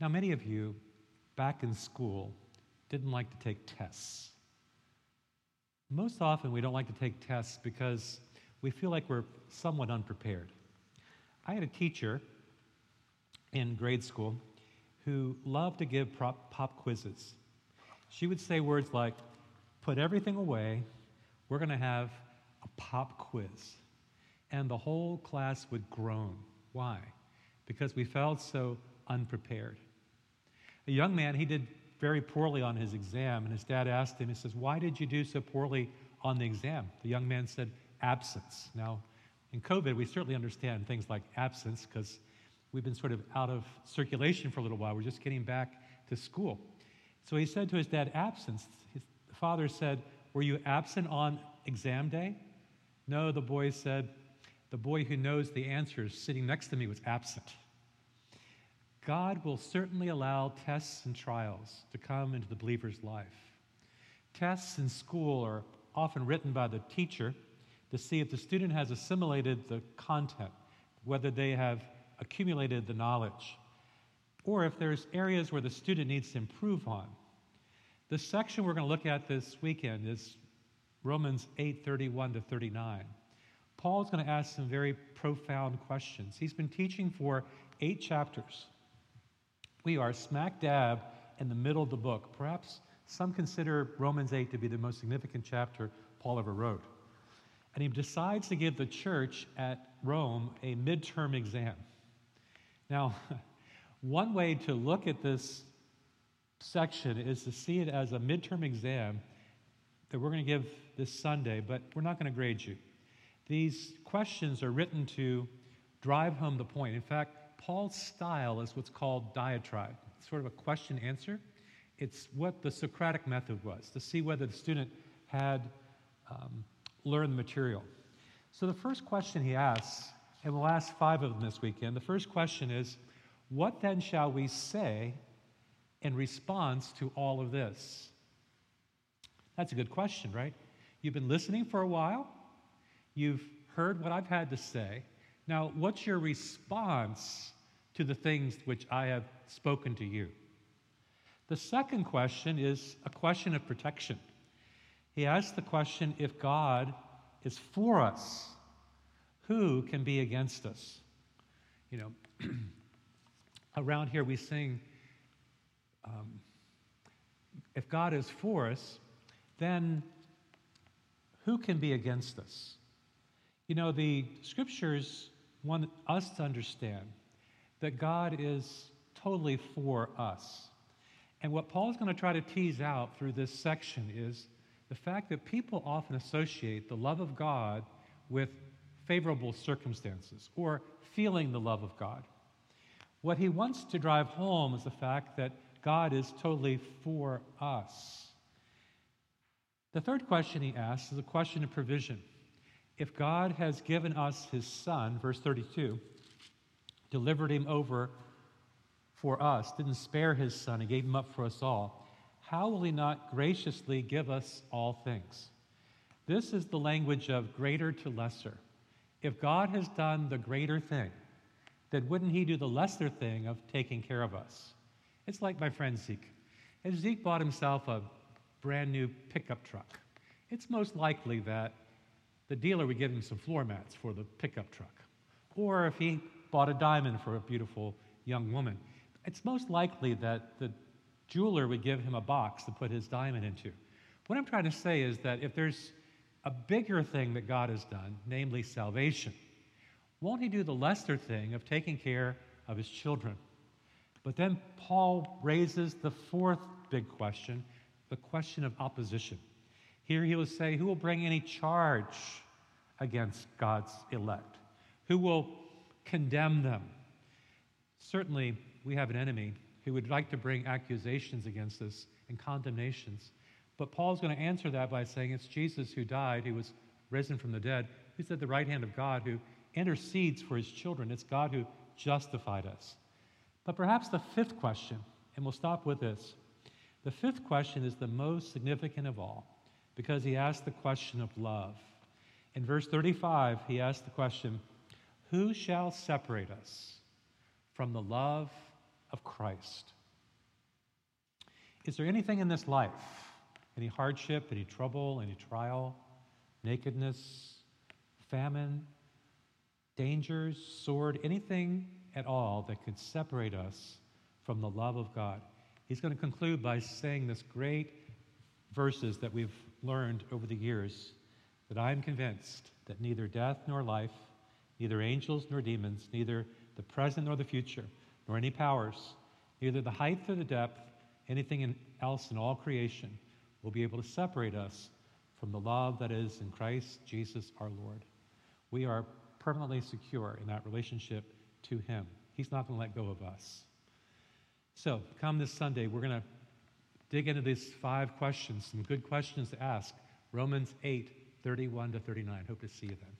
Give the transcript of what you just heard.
Now, many of you back in school didn't like to take tests. Most often, we don't like to take tests because we feel like we're somewhat unprepared. I had a teacher in grade school who loved to give pop, pop quizzes. She would say words like, Put everything away, we're going to have a pop quiz. And the whole class would groan. Why? Because we felt so unprepared. A young man, he did very poorly on his exam, and his dad asked him, he says, Why did you do so poorly on the exam? The young man said, Absence. Now, in COVID, we certainly understand things like absence because we've been sort of out of circulation for a little while. We're just getting back to school. So he said to his dad, Absence. His father said, Were you absent on exam day? No, the boy said, The boy who knows the answers sitting next to me was absent. God will certainly allow tests and trials to come into the believer's life. Tests in school are often written by the teacher to see if the student has assimilated the content, whether they have accumulated the knowledge, or if there's areas where the student needs to improve on. The section we're going to look at this weekend is Romans 8 31 to 39. Paul's going to ask some very profound questions. He's been teaching for eight chapters. We are smack dab in the middle of the book. Perhaps some consider Romans 8 to be the most significant chapter Paul ever wrote. And he decides to give the church at Rome a midterm exam. Now, one way to look at this section is to see it as a midterm exam that we're going to give this Sunday, but we're not going to grade you. These questions are written to drive home the point. In fact, Paul's style is what's called diatribe. It's sort of a question answer. It's what the Socratic method was to see whether the student had um, learned the material. So the first question he asks, and we'll ask five of them this weekend, the first question is What then shall we say in response to all of this? That's a good question, right? You've been listening for a while, you've heard what I've had to say. Now, what's your response to the things which I have spoken to you? The second question is a question of protection. He asks the question if God is for us, who can be against us? You know, around here we sing, um, if God is for us, then who can be against us? You know, the scriptures want us to understand that God is totally for us. And what Paul is going to try to tease out through this section is the fact that people often associate the love of God with favorable circumstances or feeling the love of God. What he wants to drive home is the fact that God is totally for us. The third question he asks is a question of provision. If God has given us his Son, verse 32, delivered him over for us, didn't spare his Son, he gave him up for us all, how will he not graciously give us all things? This is the language of greater to lesser. If God has done the greater thing, then wouldn't he do the lesser thing of taking care of us? It's like my friend Zeke. If Zeke bought himself a brand new pickup truck, it's most likely that the dealer would give him some floor mats for the pickup truck. Or if he bought a diamond for a beautiful young woman, it's most likely that the jeweler would give him a box to put his diamond into. What I'm trying to say is that if there's a bigger thing that God has done, namely salvation, won't he do the lesser thing of taking care of his children? But then Paul raises the fourth big question the question of opposition. Here he will say, Who will bring any charge against God's elect? Who will condemn them? Certainly, we have an enemy who would like to bring accusations against us and condemnations. But Paul's going to answer that by saying it's Jesus who died, who was risen from the dead, who's at the right hand of God, who intercedes for his children. It's God who justified us. But perhaps the fifth question, and we'll stop with this the fifth question is the most significant of all because he asks the question of love. In verse 35, he asks the question Who shall separate us from the love of Christ. Is there anything in this life, any hardship, any trouble, any trial, nakedness, famine, dangers, sword, anything at all that could separate us from the love of God? He's going to conclude by saying this great verses that we've learned over the years that I am convinced that neither death nor life, neither angels nor demons, neither the present nor the future, nor any powers, neither the height or the depth, anything else in all creation will be able to separate us from the love that is in Christ Jesus our Lord. We are permanently secure in that relationship to Him. He's not going to let go of us. So, come this Sunday, we're going to dig into these five questions, some good questions to ask. Romans 8, 31 to 39. Hope to see you then.